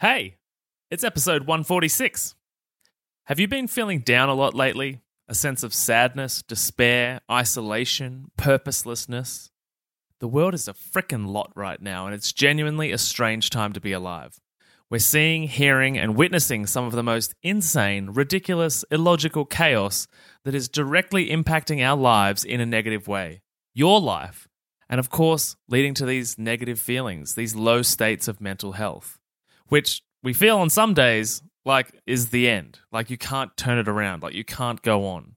Hey, it's episode 146. Have you been feeling down a lot lately? A sense of sadness, despair, isolation, purposelessness? The world is a frickin' lot right now, and it's genuinely a strange time to be alive. We're seeing, hearing, and witnessing some of the most insane, ridiculous, illogical chaos that is directly impacting our lives in a negative way. Your life. And of course, leading to these negative feelings, these low states of mental health which we feel on some days like is the end. Like you can't turn it around, like you can't go on.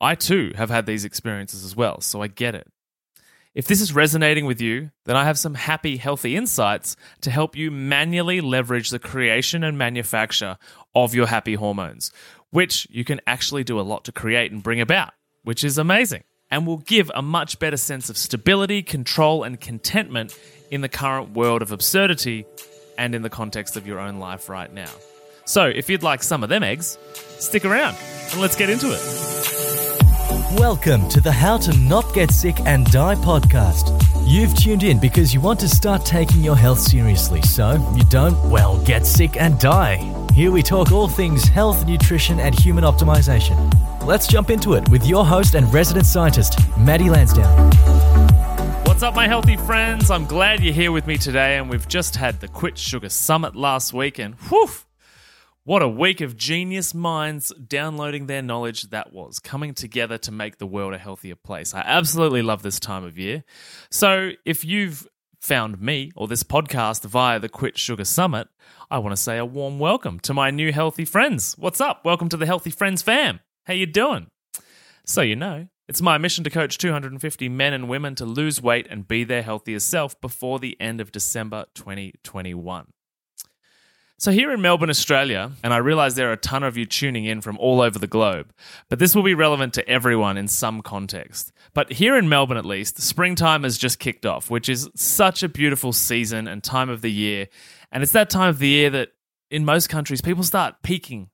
I too have had these experiences as well, so I get it. If this is resonating with you, then I have some happy, healthy insights to help you manually leverage the creation and manufacture of your happy hormones, which you can actually do a lot to create and bring about, which is amazing and will give a much better sense of stability, control, and contentment in the current world of absurdity and in the context of your own life right now. So, if you'd like some of them eggs, stick around and let's get into it. Welcome to the How to Not Get Sick and Die podcast. You've tuned in because you want to start taking your health seriously, so you don't, well, get sick and die. Here we talk all things health, nutrition, and human optimization. Let's jump into it with your host and resident scientist, Maddie Lansdowne. What's up, my healthy friends? I'm glad you're here with me today, and we've just had the Quit Sugar Summit last week, and whew, what a week of genius minds downloading their knowledge that was, coming together to make the world a healthier place. I absolutely love this time of year. So, if you've found me or this podcast via the Quit Sugar Summit, I want to say a warm welcome to my new healthy friends. What's up? Welcome to the Healthy Friends fam. How you doing? So you know, it's my mission to coach 250 men and women to lose weight and be their healthiest self before the end of December 2021. So, here in Melbourne, Australia, and I realize there are a ton of you tuning in from all over the globe, but this will be relevant to everyone in some context. But here in Melbourne, at least, springtime has just kicked off, which is such a beautiful season and time of the year. And it's that time of the year that in most countries, people start peaking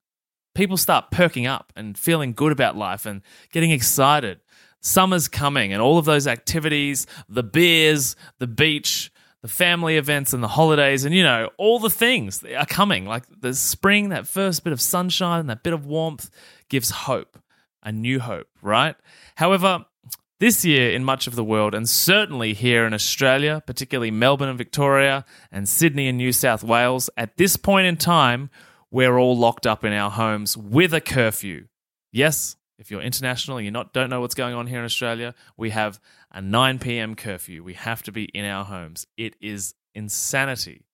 people start perking up and feeling good about life and getting excited. Summer's coming, and all of those activities the beers, the beach, the family events, and the holidays, and you know, all the things are coming. Like the spring, that first bit of sunshine, that bit of warmth gives hope, a new hope, right? However, this year, in much of the world, and certainly here in Australia, particularly Melbourne and Victoria, and Sydney and New South Wales, at this point in time, we're all locked up in our homes with a curfew. Yes, if you're international and you not don't know what's going on here in Australia, we have a 9 p.m. curfew. We have to be in our homes. It is insanity.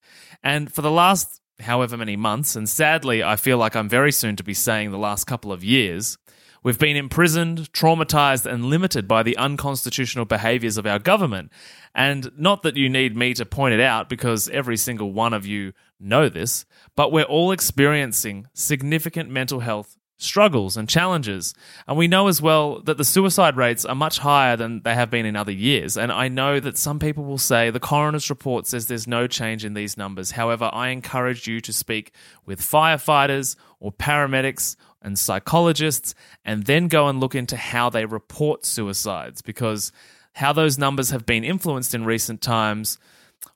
And for the last however many months, and sadly, I feel like I'm very soon to be saying the last couple of years, we've been imprisoned, traumatized, and limited by the unconstitutional behaviors of our government. And not that you need me to point it out because every single one of you know this, but we're all experiencing significant mental health struggles and challenges. And we know as well that the suicide rates are much higher than they have been in other years. And I know that some people will say the coroner's report says there's no change in these numbers. However, I encourage you to speak with firefighters or paramedics and psychologists and then go and look into how they report suicides because how those numbers have been influenced in recent times.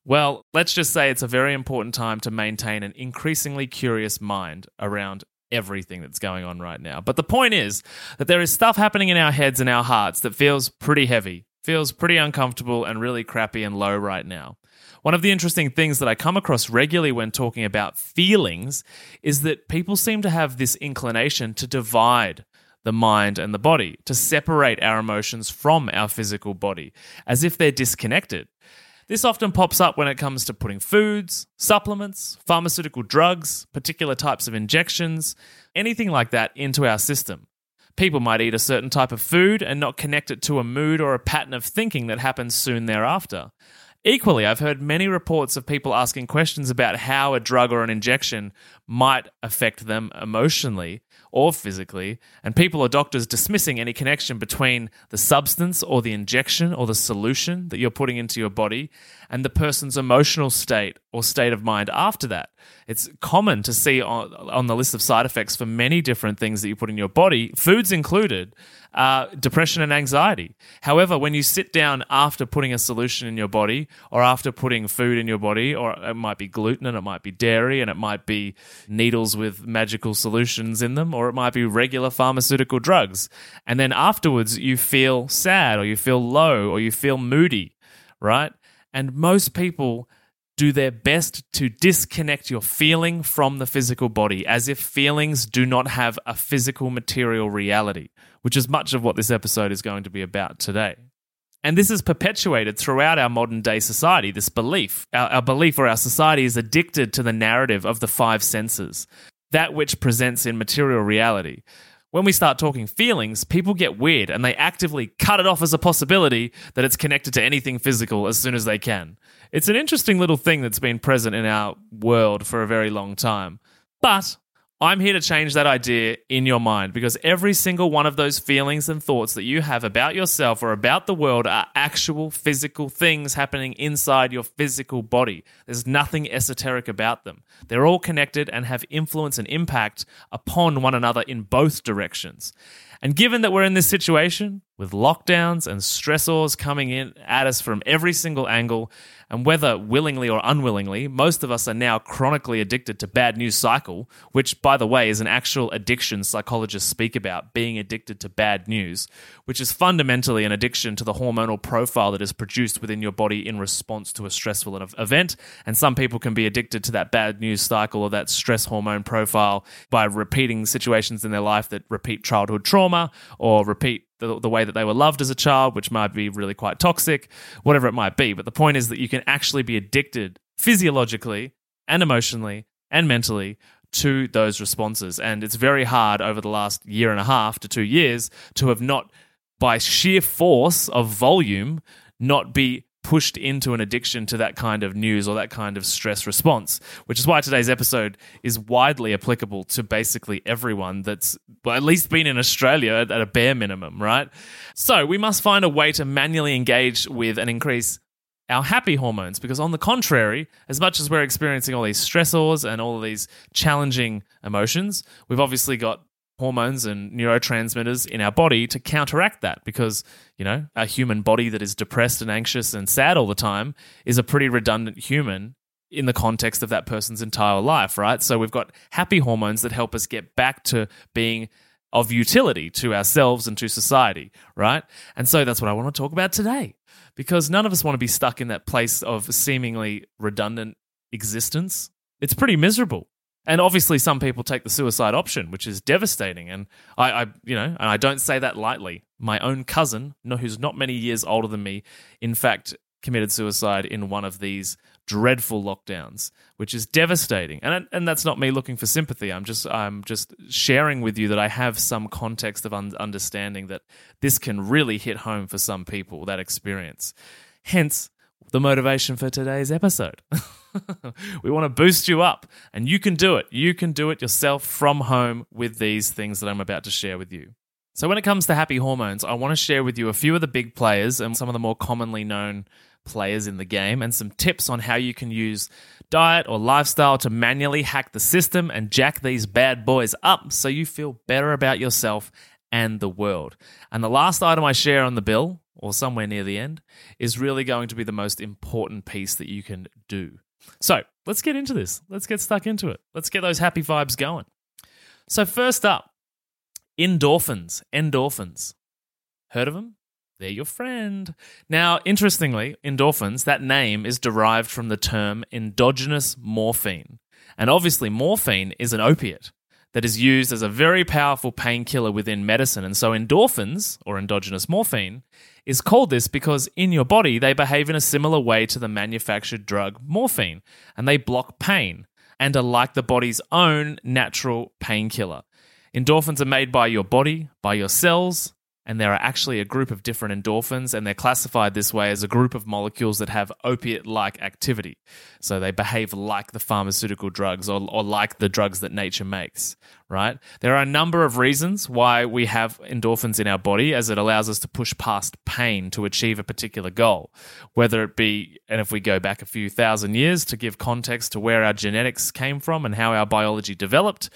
Well, let's just say it's a very important time to maintain an increasingly curious mind around everything that's going on right now. But the point is that there is stuff happening in our heads and our hearts that feels pretty heavy, feels pretty uncomfortable and really crappy and low right now. One of the interesting things that I come across regularly when talking about feelings is that people seem to have this inclination to divide the mind and the body, to separate our emotions from our physical body, as if they're disconnected. This often pops up when it comes to putting foods, supplements, pharmaceutical drugs, particular types of injections, anything like that into our system. People might eat a certain type of food and not connect it to a mood or a pattern of thinking that happens soon thereafter. Equally, I've heard many reports of people asking questions about how a drug or an injection might affect them emotionally or physically, and people or doctors dismissing any connection between the substance or the injection or the solution that you're putting into your body, and the person's emotional state or state of mind after that. It's common to see on, on the list of side effects for many different things that you put in your body, foods included, uh, depression and anxiety. However, when you sit down after putting a solution in your body, or after putting food in your body, or it might be gluten and it might be dairy and it might be needles with magical solutions in them, or it might be regular pharmaceutical drugs, and then afterwards you feel sad or you feel low or you feel moody, right? And most people do their best to disconnect your feeling from the physical body as if feelings do not have a physical material reality which is much of what this episode is going to be about today. And this is perpetuated throughout our modern day society, this belief. Our, our, belief or our society is addicted to the narrative of the five senses, that which presents in material reality. When we start talking feelings, people get weird and they actively cut it off as a possibility that it's connected to anything physical as soon as they can. It's an interesting little thing that's been present in our world for a very long time. But I'm here to change that idea in your mind because every single one of those feelings and thoughts that you have about yourself or about the world are actual physical things happening inside your physical body. There's nothing esoteric about them. They're all connected and have influence and impact upon one another in both directions. And given that we're in this situation with lockdowns and stressors coming in at us from every single angle, and whether willingly or unwillingly, most of us are now chronically addicted to bad news cycle, which, by the way, is an actual addiction psychologists speak about being addicted to bad news, which is fundamentally an addiction to the hormonal profile that is produced within your body in response to a stressful event. And some people can be addicted to that bad news cycle or that stress hormone profile by repeating situations in their life that repeat childhood trauma or repeat the, the way that they were loved as a child, which might be really quite toxic, whatever it might be. But the point is that you can actually be addicted physiologically and emotionally and mentally to those responses. And it's very hard over the last year and a half to two years to have not, by sheer force of volume, not be pushed into an addiction to that kind of news or that kind of stress response, which is why today's episode is widely applicable to basically everyone that's well, at least been in Australia at, a bare minimum, right? So we must find a way to manually engage with and increase our happy hormones because on the contrary as much as we're experiencing all these stressors and all of these challenging emotions we've obviously got hormones and neurotransmitters in our body to counteract that because, you know, a human body that is depressed and anxious and sad all the time is a pretty redundant human in the context of that person's entire life, right? So we've got happy hormones that help us get back to being of utility to ourselves and to society, right? And so that's what I want to talk about today because none of us want to be stuck in that place of seemingly redundant existence. It's pretty miserable. And obviously, some people take the suicide option, which is devastating. And I, I, you know, and I don't say that lightly. My own cousin, who's not many years older than me, in fact, committed suicide in one of these dreadful lockdowns, which is devastating. And and that's not me looking for sympathy. I'm just I'm just sharing with you that I have some context of un- understanding that this can really hit home for some people that experience. Hence the motivation for today's episode. we want to boost you up, and you can do it. You can do it yourself from home with these things that I'm about to share with you. So, when it comes to happy hormones, I want to share with you a few of the big players and some of the more commonly known players in the game, and some tips on how you can use diet or lifestyle to manually hack the system and jack these bad boys up so you feel better about yourself and the world. And the last item I share on the bill, or somewhere near the end, is really going to be the most important piece that you can do. So let's get into this. Let's get stuck into it. Let's get those happy vibes going. So, first up, endorphins. Endorphins. Heard of them? They're your friend. Now, interestingly, endorphins, that name is derived from the term endogenous morphine. And obviously, morphine is an opiate that is used as a very powerful painkiller within medicine. And so, endorphins, or endogenous morphine, is called this because in your body they behave in a similar way to the manufactured drug morphine, and they block pain and are like the body's own natural painkiller. Endorphins are made by your body, by your cells, And there are actually a group of different endorphins, and they're classified this way as a group of molecules that have opiate like activity. So they behave like the pharmaceutical drugs or, or like the drugs that nature makes, right? There are a number of reasons why we have endorphins in our body, as it allows us to push past pain to achieve a particular goal. Whether it be, and if we go back a few thousand years to give context to where our genetics came from and how our biology developed,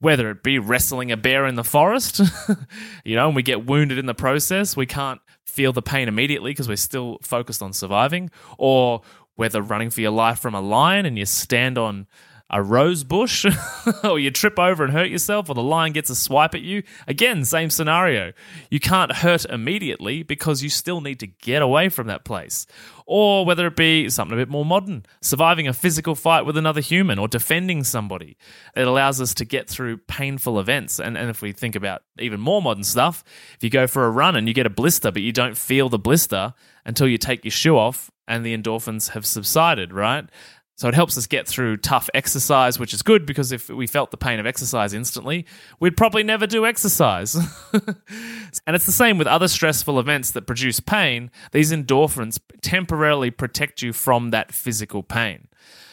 whether it be wrestling a bear in the forest, you know, and we get wounded in the process, we can't feel the pain immediately because we're still focused on surviving, or whether running for your life from a lion and you stand on a rose bush or you trip over and hurt yourself or the lion gets a swipe at you. Again same scenario. You can't hurt immediately because you still need to get away from that place. Or whether it be something a bit more modern surviving a physical fight with another human or defending somebody. It allows us to get through painful events. And, and if we think about even more modern stuff if you go for a run and you get a blister but you don't feel the blister until you take your shoe off and the endorphins have subsided, right? So it helps us get through tough exercise, which is good because if we felt the pain of exercise instantly, we'd probably never do exercise. and it's the same with other stressful events that produce pain. These endorphins temporarily protect you from that physical pain.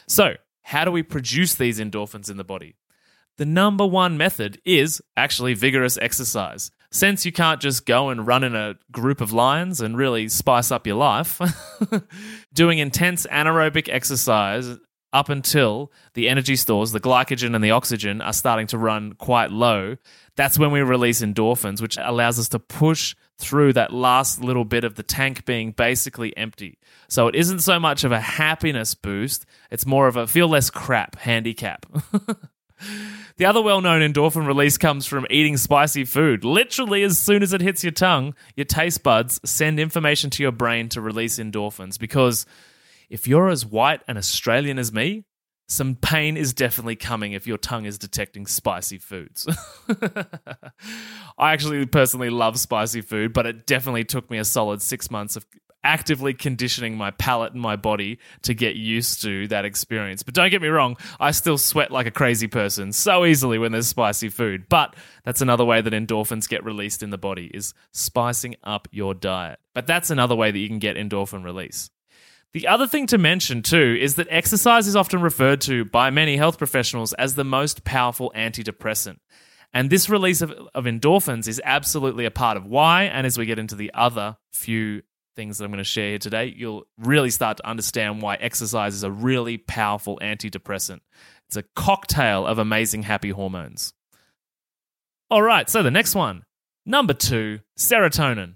So, how do we produce these endorphins in the body? The number one method is actually vigorous exercise since you can't just go and run in a group of lions and really spice up your life, doing intense anaerobic exercise up until the energy stores, the glycogen and the oxygen, are starting to run quite low, that's when we release endorphins, which allows us to push through that last little bit of the tank being basically empty. So it isn't so much of a happiness boost, it's more of a feel less crap handicap. The other well known endorphin release comes from eating spicy food. Literally, as soon as it hits your tongue, your taste buds send information to your brain to release endorphins. Because if you're as white and Australian as me, some pain is definitely coming if your tongue is detecting spicy foods. I actually personally love spicy food, but it definitely took me a solid six months of actively conditioning my palate and my body to get used to that experience. But don't get me wrong, I still sweat like a crazy person so easily when there's spicy food. But that's another way that endorphins get released in the body is spicing up your diet. But that's another way that you can get endorphin release. The other thing to mention too is that exercise is often referred to by many health professionals as the most powerful antidepressant. And this release of, of endorphins is absolutely a part of why. And as we get into the other few things that I'm going to share here today, you'll really start to understand why exercise is a really powerful antidepressant. It's a cocktail of amazing happy hormones. All right, so the next one. Number two, serotonin.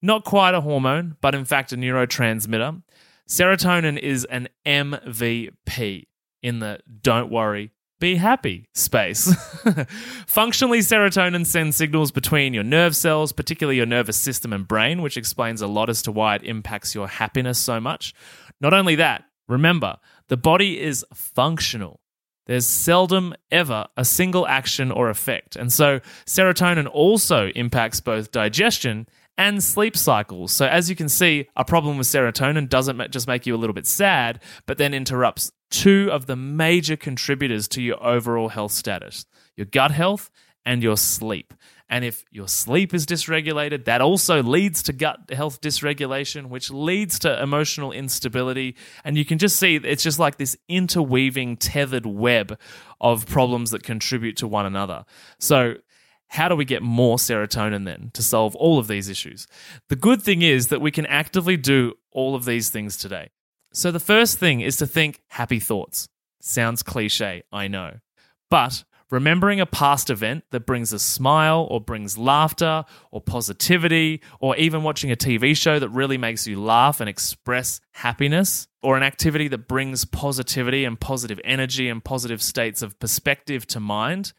Not quite a hormone, but in fact a neurotransmitter. Serotonin is an MVP in the don't worry, be happy space. Functionally, serotonin sends signals between your nerve cells, particularly your nervous system and brain, which explains a lot as to why it impacts your happiness so much. Not only that, remember, the body is functional. There's seldom ever a single action or effect. And so, serotonin also impacts both digestion and sleep cycles. So, as you can see, a problem with serotonin doesn't just make you a little bit sad, but then interrupts two of the major contributors to your overall health status your gut health and your sleep. And if your sleep is dysregulated, that also leads to gut health dysregulation, which leads to emotional instability. And you can just see it's just like this interweaving, tethered web of problems that contribute to one another. So, how do we get more serotonin then to solve all of these issues? The good thing is that we can actively do all of these things today. So the first thing is to think happy thoughts. Sounds cliche, I know. But remembering a past event that brings a smile or brings laughter or positivity, or even watching a TV show that really makes you laugh and express happiness, or an activity that brings positivity and positive energy and positive states of perspective to mind,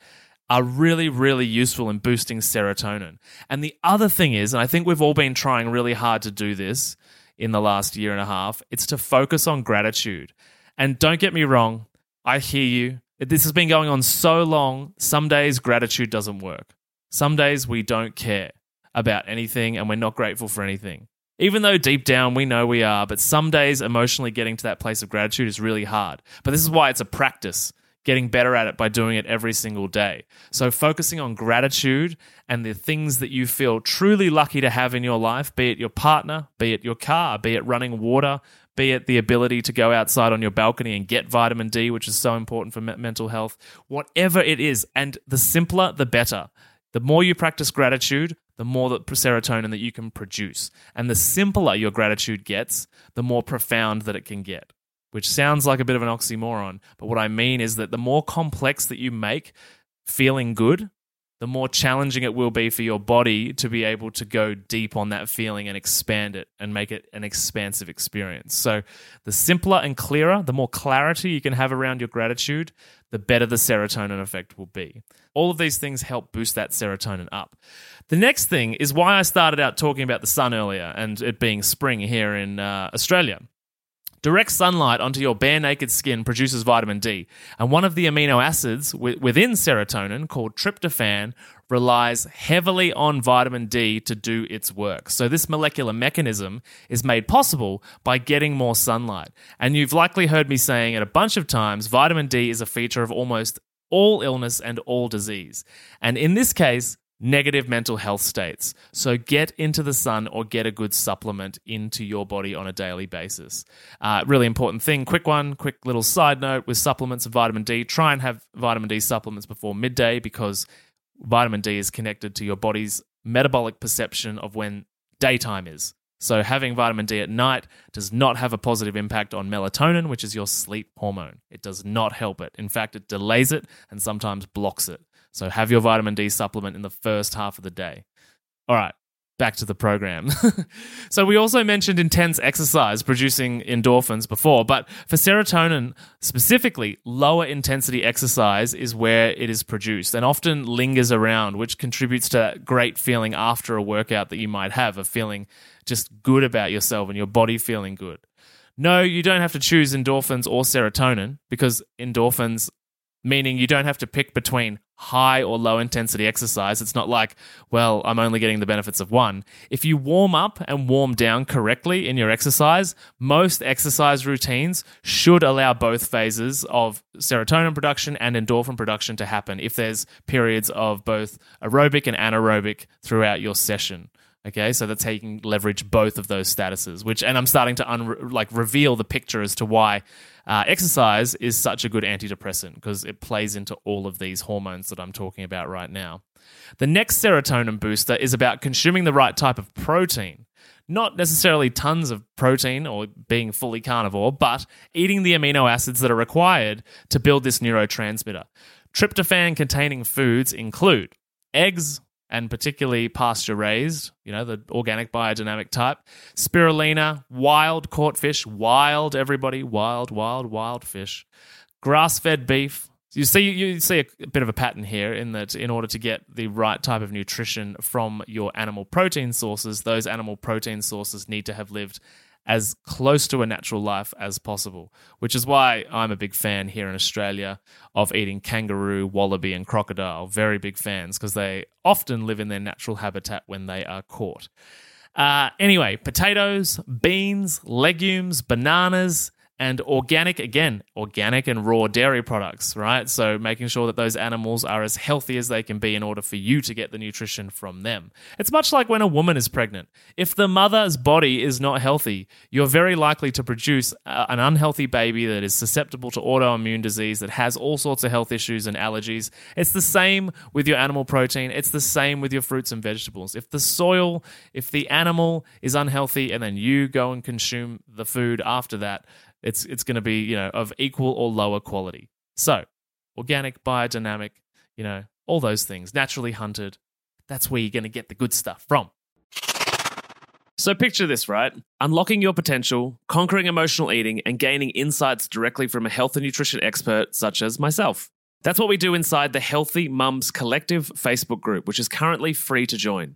are really, really useful in boosting serotonin. And the other thing is, and I think we've all been trying really hard to do this, in the last year and a half. It's to focus on gratitude. And don't get me wrong, I hear you. This has been going on so long. Some days gratitude doesn't work. Some days we don't care about anything and we're not grateful for anything. Even though deep down we know we are, but some days emotionally getting to that place of gratitude is really hard. But this is why it's a practice. Getting better at it by doing it every single day. So, focusing on gratitude and the things that you feel truly lucky to have in your life, be it your partner, be it your car, be it running water, be it the ability to go outside on your balcony and get vitamin D, which is so important for me- mental health, whatever it is. And the simpler, the better. The more you practice gratitude, the more that serotonin that you can produce. And the simpler your gratitude gets, the more profound that it can get. Which sounds like a bit of an oxymoron, but what I mean is that the more complex that you make feeling good, the more challenging it will be for your body to be able to go deep on that feeling and expand it and make it an expansive experience. So, the simpler and clearer, the more clarity you can have around your gratitude, the better the serotonin effect will be. All of these things help boost that serotonin up. The next thing is why I started out talking about the sun earlier and it being spring here in uh, Australia. Direct sunlight onto your bare naked skin produces vitamin D, and one of the amino acids w- within serotonin, called tryptophan, relies heavily on vitamin D to do its work. So, this molecular mechanism is made possible by getting more sunlight. And you've likely heard me saying it a bunch of times vitamin D is a feature of almost all illness and all disease. And in this case, negative mental health states. So get into the sun or get a good supplement into your body on a daily basis. Uh, really important thing. Quick one, quick little side note with supplements of vitamin D. Try and have vitamin D supplements before midday because vitamin D is connected to your body's metabolic perception of when daytime is. So, having vitamin D at night does not have a positive impact on melatonin, which is your sleep hormone. It does not help it. In fact, it delays it and sometimes blocks it. So, have your vitamin D supplement in the first half of the day. All right, back to the program. so, we also mentioned intense exercise producing endorphins before, but for serotonin specifically, lower intensity exercise is where it is produced and often lingers around, which contributes to that great feeling after a workout that you might have of feeling just good about yourself and your body feeling good. No, you don't have to choose endorphins or serotonin because endorphins, meaning you don't have to pick between high or low intensity exercise. It's not like, well, I'm only getting the benefits of one. If you warm up and warm down correctly in your exercise, most exercise routines should allow both phases of serotonin production and endorphin production to happen if there's periods of both aerobic and anaerobic throughout your session. Okay, so that's how you can leverage both of those statuses. Which, and I'm starting to un- like reveal the picture as to why uh, exercise is such a good antidepressant because it plays into all of these hormones that I'm talking about right now. The next serotonin booster is about consuming the right type of protein. Not necessarily tons of protein or being fully carnivore, but eating the amino acids that are required to build this neurotransmitter. Tryptophan containing foods include eggs, and particularly pasture raised, you know, the organic biodynamic type. Spirulina, wild caught fish, wild, everybody, wild, wild, wild fish. Grass fed beef. You see, you see a bit of a pattern here in that in order to get the right type of nutrition from your animal protein sources, those animal protein sources need to have lived as close to a natural life as possible, which is why I'm a big fan here in Australia of eating kangaroo, wallaby, and crocodile. Very big fans because they often live in their natural habitat when they are caught. Uh, anyway, potatoes, beans, legumes, bananas, and organic again organic and raw dairy products right? So making sure that those animals are as healthy as they can be in order for you to get the nutrition from them. It's much like when a woman is pregnant. If the mother's body is not healthy you're very likely to produce uh, an unhealthy baby that is susceptible to autoimmune disease that has all sorts of health issues and allergies. It's the same with your animal protein. It's the same with your fruits and vegetables. If the soil if the animal is unhealthy and then you go and consume the food after that it's it's going to be you know of equal or lower quality. So organic, biodynamic, you know all those things, naturally hunted. That's where you're going to get the good stuff from. So picture this, right? Unlocking your potential, conquering emotional eating, and gaining insights directly from a health and nutrition expert such as myself. That's what we do inside the Healthy Mums Collective Facebook group, which is currently free to join.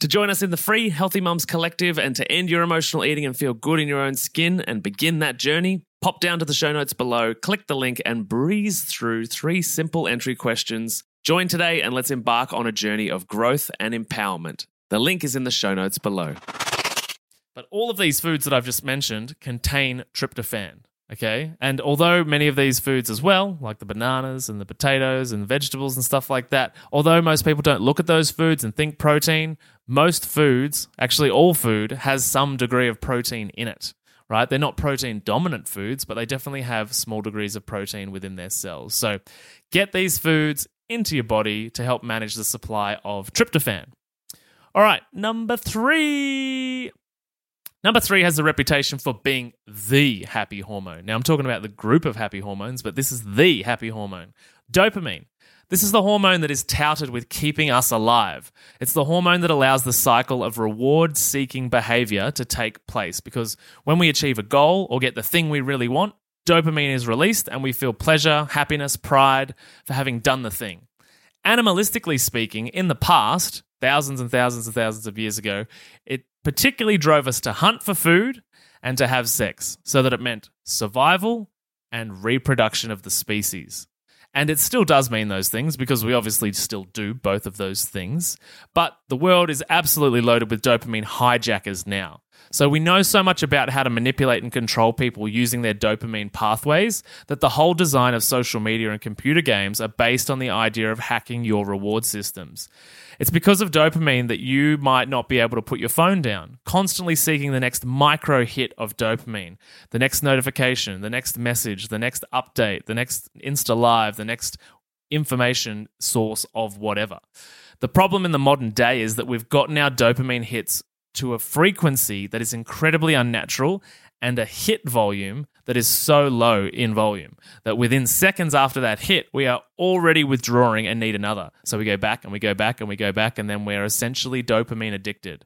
To join us in the free Healthy Mums Collective and to end your emotional eating and feel good in your own skin and begin that journey, pop down to the show notes below, click the link, and breeze through three simple entry questions. Join today and let's embark on a journey of growth and empowerment. The link is in the show notes below. But all of these foods that I've just mentioned contain tryptophan. Okay. And although many of these foods as well, like the bananas and the potatoes and vegetables and stuff like that, although most people don't look at those foods and think protein, most foods, actually all food, has some degree of protein in it, right? They're not protein dominant foods, but they definitely have small degrees of protein within their cells. So get these foods into your body to help manage the supply of tryptophan. All right, number three. Number three has the reputation for being the happy hormone. Now, I'm talking about the group of happy hormones, but this is the happy hormone dopamine. This is the hormone that is touted with keeping us alive. It's the hormone that allows the cycle of reward seeking behavior to take place because when we achieve a goal or get the thing we really want, dopamine is released and we feel pleasure, happiness, pride for having done the thing. Animalistically speaking, in the past, thousands and thousands and thousands of years ago, it particularly drove us to hunt for food and to have sex, so that it meant survival and reproduction of the species. And it still does mean those things because we obviously still do both of those things. But the world is absolutely loaded with dopamine hijackers now. So we know so much about how to manipulate and control people using their dopamine pathways that the whole design of social media and computer games are based on the idea of hacking your reward systems. It's because of dopamine that you might not be able to put your phone down, constantly seeking the next micro hit of dopamine, the next notification, the next message, the next update, the next Insta Live, the next information source of whatever. The problem in the modern day is that we've gotten our dopamine hits to a frequency that is incredibly unnatural and a hit volume that is so low in volume that within seconds after that hit, we are already withdrawing and need another. So we go back and we go back and we go back, and then we're essentially dopamine addicted.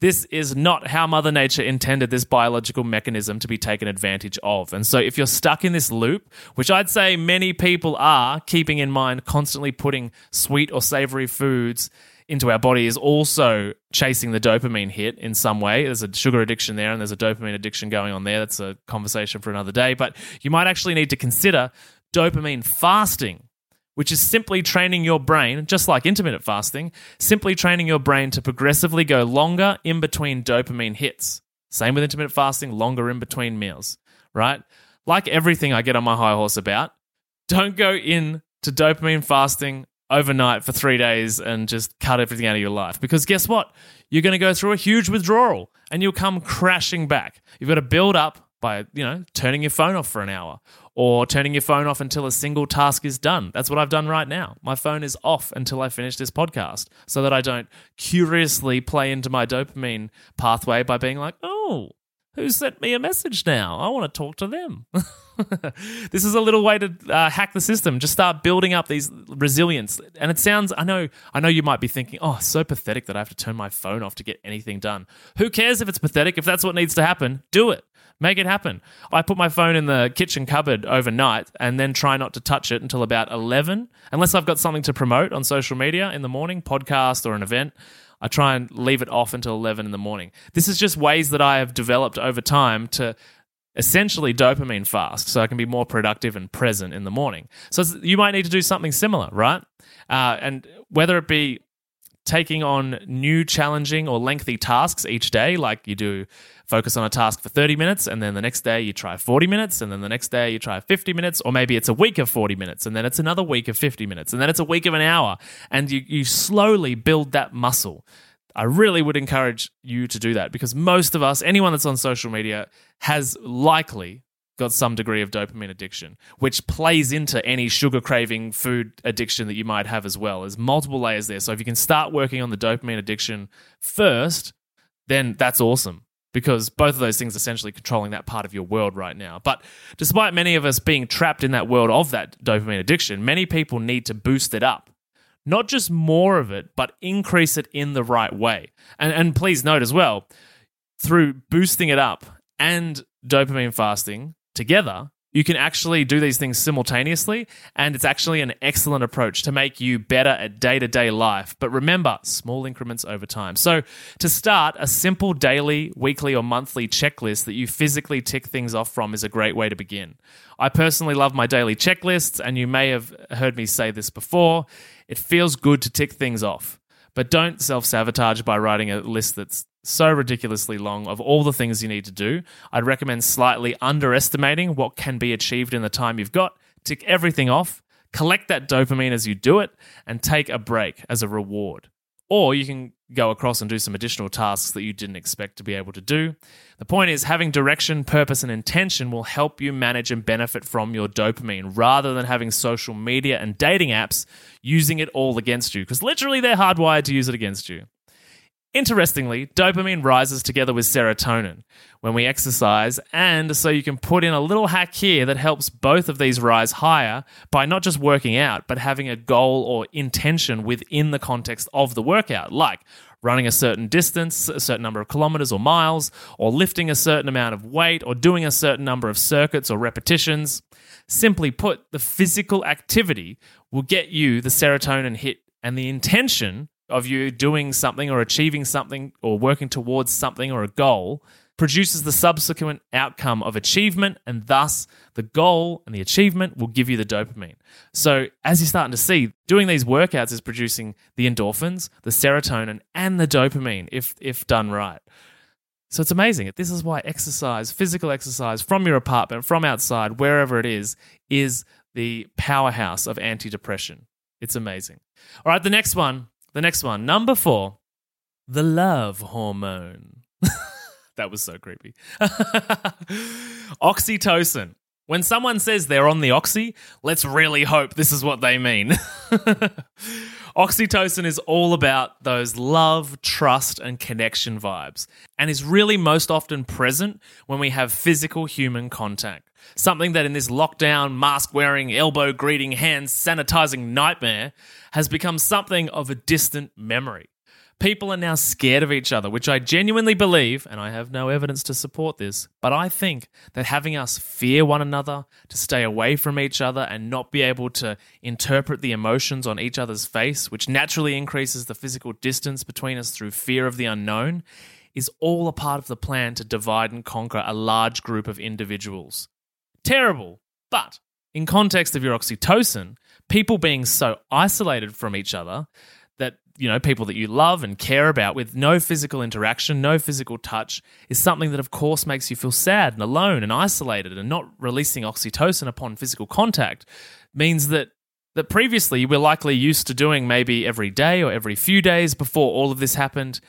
This is not how Mother Nature intended this biological mechanism to be taken advantage of. And so, if you're stuck in this loop, which I'd say many people are, keeping in mind constantly putting sweet or savory foods into our body is also chasing the dopamine hit in some way. There's a sugar addiction there and there's a dopamine addiction going on there. That's a conversation for another day. But you might actually need to consider dopamine fasting, which is simply training your brain, just like intermittent fasting, simply training your brain to progressively go longer in between dopamine hits. Same with intermittent fasting, longer in between meals, right? Like everything I get on my high horse about, don't go in to dopamine fasting overnight for three days and just cut everything out of your life. Because guess what? You're going to go through a huge withdrawal and you'll come crashing back. You've got to build up by, you know, turning your phone off for an hour or turning your phone off until a single task is done. That's what I've done right now. My phone is off until I finish this podcast so that I don't curiously play into my dopamine pathway by being like, oh, who sent me a message now? I want to talk to them. this is a little way to uh, hack the system. Just start building up these resilience. And it sounds, I know, I know you might be thinking, oh, so pathetic that I have to turn my phone off to get anything done. Who cares if it's pathetic? If that's what needs to happen, do it. Make it happen. I put my phone in the kitchen cupboard overnight and then try not to touch it until about 11, unless I've got something to promote on social media in the morning, podcast or an event. I try and leave it off until 11 in the morning. This is just ways that I have developed over time to essentially dopamine fast so I can be more productive and present in the morning. So you might need to do something similar, right? Uh, and whether it be taking on new challenging or lengthy tasks each day, like you do focus on a task for 30 minutes and then the next day you try 40 minutes and then the next day you try 50 minutes or maybe it's a week of 40 minutes and then it's another week of 50 minutes and then it's a week of an hour and you, you slowly build that muscle I really would encourage you to do that because most of us, anyone that's on social media, has likely got some degree of dopamine addiction, which plays into any sugar craving food addiction that you might have as well. There's multiple layers there. So if you can start working on the dopamine addiction first, then that's awesome because both of those things are essentially controlling that part of your world right now. But despite many of us being trapped in that world of that dopamine addiction, many people need to boost it up. Not just more of it, but increase it in the right way. And, and please note as well, through boosting it up and dopamine fasting together, you can actually do these things simultaneously, and it's actually an excellent approach to make you better at day to day life. But remember, small increments over time. So, to start, a simple daily, weekly, or monthly checklist that you physically tick things off from is a great way to begin. I personally love my daily checklists, and you may have heard me say this before. It feels good to tick things off, but don't self sabotage by writing a list that's so ridiculously long of all the things you need to do. I'd recommend slightly underestimating what can be achieved in the time you've got. Tick everything off, collect that dopamine as you do it, and take a break as a reward. Or you can go across and do some additional tasks that you didn't expect to be able to do. The point is, having direction, purpose, and intention will help you manage and benefit from your dopamine rather than having social media and dating apps using it all against you, because literally they're hardwired to use it against you. Interestingly, dopamine rises together with serotonin when we exercise, and so you can put in a little hack here that helps both of these rise higher by not just working out, but having a goal or intention within the context of the workout, like running a certain distance, a certain number of kilometers or miles, or lifting a certain amount of weight, or doing a certain number of circuits or repetitions. Simply put, the physical activity will get you the serotonin hit, and the intention of you doing something or achieving something or working towards something or a goal produces the subsequent outcome of achievement, and thus the goal and the achievement will give you the dopamine. So, as you're starting to see, doing these workouts is producing the endorphins, the serotonin, and the dopamine if, if done right. So, it's amazing. This is why exercise, physical exercise from your apartment, from outside, wherever it is, is the powerhouse of anti depression. It's amazing. All right, the next one the next one, number four, the love hormone. that was so creepy. Oxytocin. When someone says they're on the oxy, let's really hope this is what they mean. Oxytocin is all about those love, trust, and connection vibes, and is really most often present when we have physical human contact. Something that in this lockdown, mask wearing, elbow greeting, hands sanitizing nightmare has become something of a distant memory. People are now scared of each other, which I genuinely believe, and I have no evidence to support this, but I think that having us fear one another, to stay away from each other, and not be able to interpret the emotions on each other's face, which naturally increases the physical distance between us through fear of the unknown, is all a part of the plan to divide and conquer a large group of individuals. Terrible, but in context of your oxytocin, people being so isolated from each other that you know people that you love and care about with no physical interaction no physical touch is something that of course makes you feel sad and alone and isolated and not releasing oxytocin upon physical contact means that that previously you were likely used to doing maybe every day or every few days before all of this happened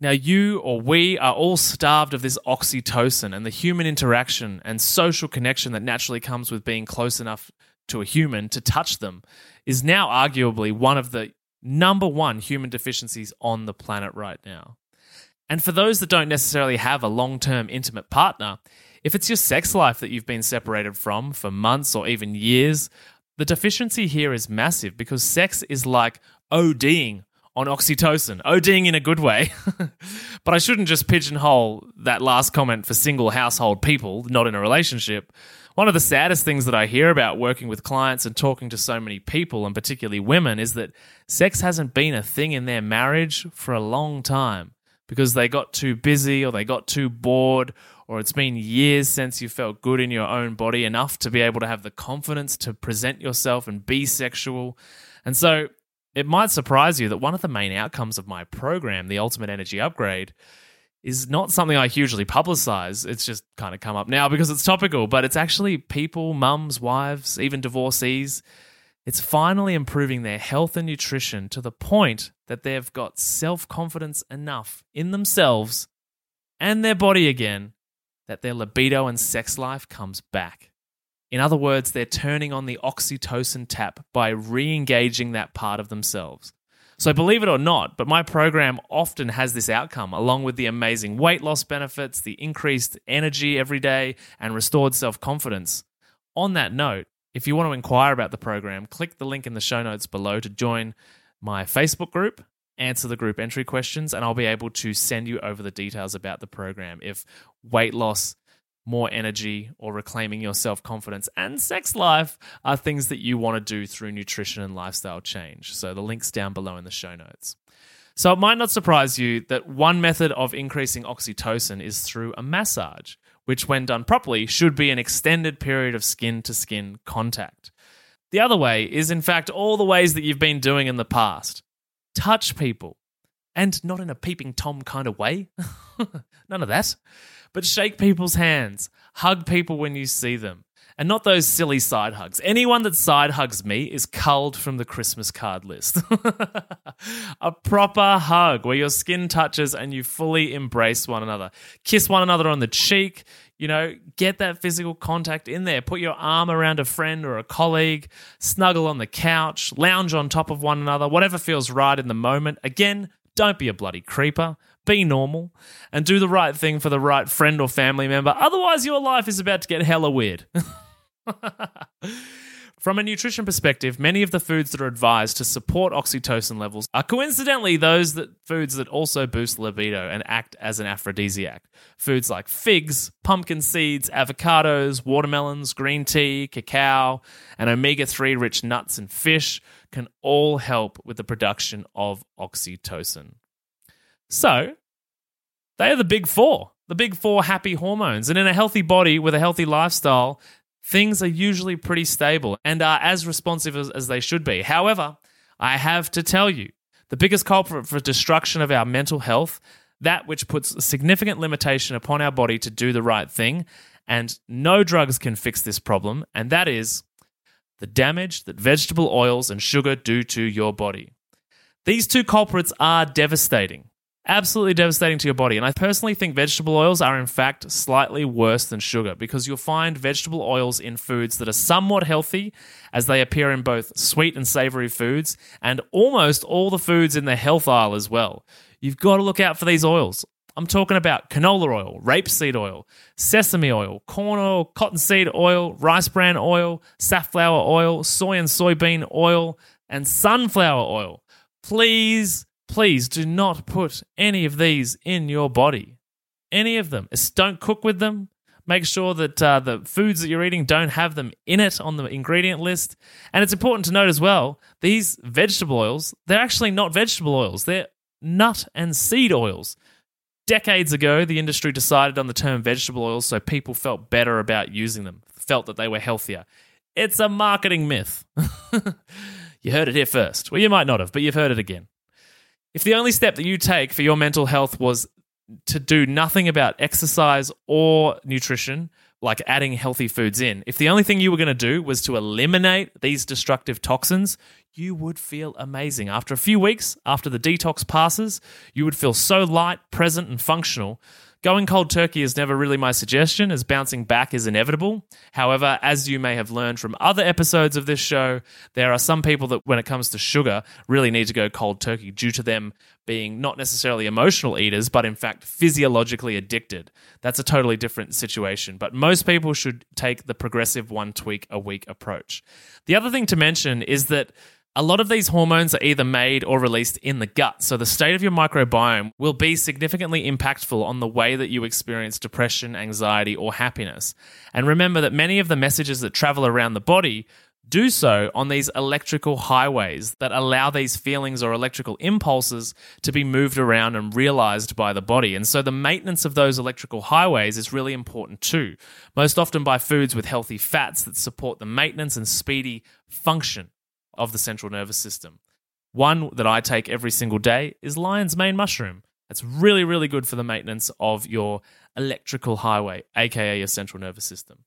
now, you or we are all starved of this oxytocin and the human interaction and social connection that naturally comes with being close enough to a human to touch them is now arguably one of the number one human deficiencies on the planet right now. And for those that don't necessarily have a long term intimate partner, if it's your sex life that you've been separated from for months or even years, the deficiency here is massive because sex is like ODing on oxytocin, ODing in a good way. but I shouldn't just pigeonhole that last comment for single household people, not in a relationship. One of the saddest things that I hear about working with clients and talking to so many people, and particularly women, is that sex hasn't been a thing in their marriage for a long time because they got too busy or they got too bored or it's been years since you felt good in your own body enough to be able to have the confidence to present yourself and be sexual. And so it might surprise you that one of the main outcomes of my program, the Ultimate Energy Upgrade, is not something I hugely publicize. It's just kind of come up now because it's topical, but it's actually people, mums, wives, even divorcees. It's finally improving their health and nutrition to the point that they've got self confidence enough in themselves and their body again that their libido and sex life comes back. In other words, they're turning on the oxytocin tap by re engaging that part of themselves. So, believe it or not, but my program often has this outcome, along with the amazing weight loss benefits, the increased energy every day, and restored self confidence. On that note, if you want to inquire about the program, click the link in the show notes below to join my Facebook group, answer the group entry questions, and I'll be able to send you over the details about the program. If weight loss, more energy, or reclaiming your self confidence and sex life are things that you want to do through nutrition and lifestyle change. So the link's down below in the show notes. So it might not surprise you that one method of increasing oxytocin is through a massage, which, when done properly, should be an extended period of skin to skin contact. The other way is, in fact, all the ways that you've been doing in the past. Touch people, and not in a peeping Tom kind of way. None of that but shake people's hands, hug people when you see them. And not those silly side hugs. Anyone that side hugs me is culled from the Christmas card list. a proper hug where your skin touches and you fully embrace one another. Kiss one another on the cheek, you know, get that physical contact in there. Put your arm around a friend or a colleague, snuggle on the couch, lounge on top of one another, whatever feels right in the moment. Again, don't be a bloody creeper be normal, and do the right thing for the right friend or family member. Otherwise, your life is about to get hella weird. From a nutrition perspective, many of the foods that are advised to support oxytocin levels are coincidentally those that foods that also boost libido and act as an aphrodisiac. Foods like figs, pumpkin seeds, avocados, watermelons, green tea, cacao, and omega 3 rich nuts and fish can all help with the production of oxytocin. So, they are the big four, the big four happy hormones. And in a healthy body with a healthy lifestyle, things are usually pretty stable and are as responsive as, as they should be. However, I have to tell you, the biggest culprit for destruction of our mental health, that which puts a significant limitation upon our body to do the right thing, and no drugs can fix this problem, and that is the damage that vegetable oils and sugar do to your body. These two culprits are devastating absolutely devastating to your body. And I personally think vegetable oils are, in fact, slightly worse than sugar because you'll find vegetable oils in foods that are somewhat healthy, as they appear in both sweet and savory foods, and almost all the foods in the health aisle as well. You've got to look out for these oils. I'm talking about canola oil, rapeseed oil, sesame oil, corn oil, cottonseed oil, rice bran oil, safflower oil, soy and soybean oil, and sunflower oil. Please Please do not put any of these in your body. Any of them. Don't cook with them. Make sure that uh, the foods that you're eating don't have them in it on the ingredient list. And it's important to note as well these vegetable oils, they're actually not vegetable oils, they're nut and seed oils. Decades ago, the industry decided on the term vegetable oils so people felt better about using them, felt that they were healthier. It's a marketing myth. you heard it here first. Well, you might not have, but you've heard it again. If the only step that you take for your mental health was to do nothing about exercise or nutrition, like adding healthy foods in, if the only thing you were going to do was to eliminate these destructive toxins, you would feel amazing. After a few weeks, after the detox passes, you would feel so light, present, and functional Going cold turkey is never really my suggestion, as bouncing back is inevitable. However, as you may have learned from other episodes of this show, there are some people that, when it comes to sugar, really need to go cold turkey due to them being not necessarily emotional eaters, but in fact physiologically addicted. That's a totally different situation. But most people should take the progressive one tweak a week approach. The other thing to mention is that a lot of these hormones are either made or released in the gut, so the state of your microbiome will be significantly impactful on the way that you experience depression, anxiety, or happiness. And remember that many of the messages that travel around the body do so on these electrical highways that allow these feelings or electrical impulses to be moved around and realized by the body. And so the maintenance of those electrical highways is really important too, most often by foods with healthy fats that support the maintenance and speedy function of the central nervous system. One that I take every single day is lion's mane mushroom. It's really, really good for the maintenance of your electrical highway, aka your central nervous system.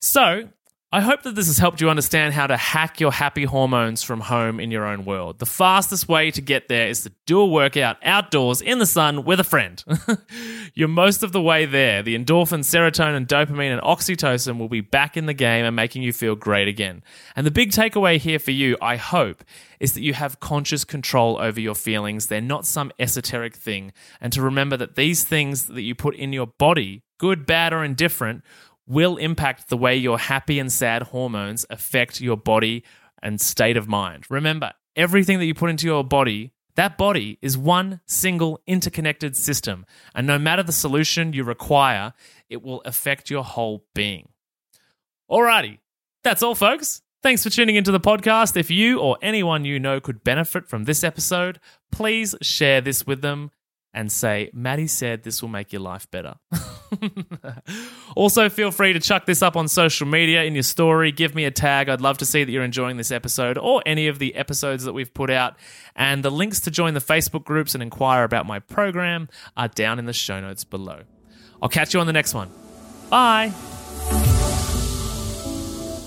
So, I hope that this has helped you understand how to hack your happy hormones from home in your own world. The fastest way to get there is to do a workout outdoors in the sun with a friend. You're most of the way there. The endorphin, serotonin, dopamine, and oxytocin will be back in the game and making you feel great again. And the big takeaway here for you, I hope, is that you have conscious control over your feelings. They're not some esoteric thing. And to remember that these things that you put in your body, good, bad, or indifferent, will impact the way your happy and sad hormones affect your body and state of mind. Remember, everything that you put into your body, that body is one single interconnected system. And no matter the solution you require, it will affect your whole being. Alrighty, that's all, folks. Thanks for tuning into the podcast. If you or anyone you know could benefit from this episode, please share this with them and say, Maddie said this will make your life better. also, feel free to chuck this up on social media in your story. Give me a tag. I'd love to see that you're enjoying this episode or any of the episodes that we've put out. And the links to join the Facebook groups and inquire about my program are down in the show notes below. I'll catch you on the next one. Bye.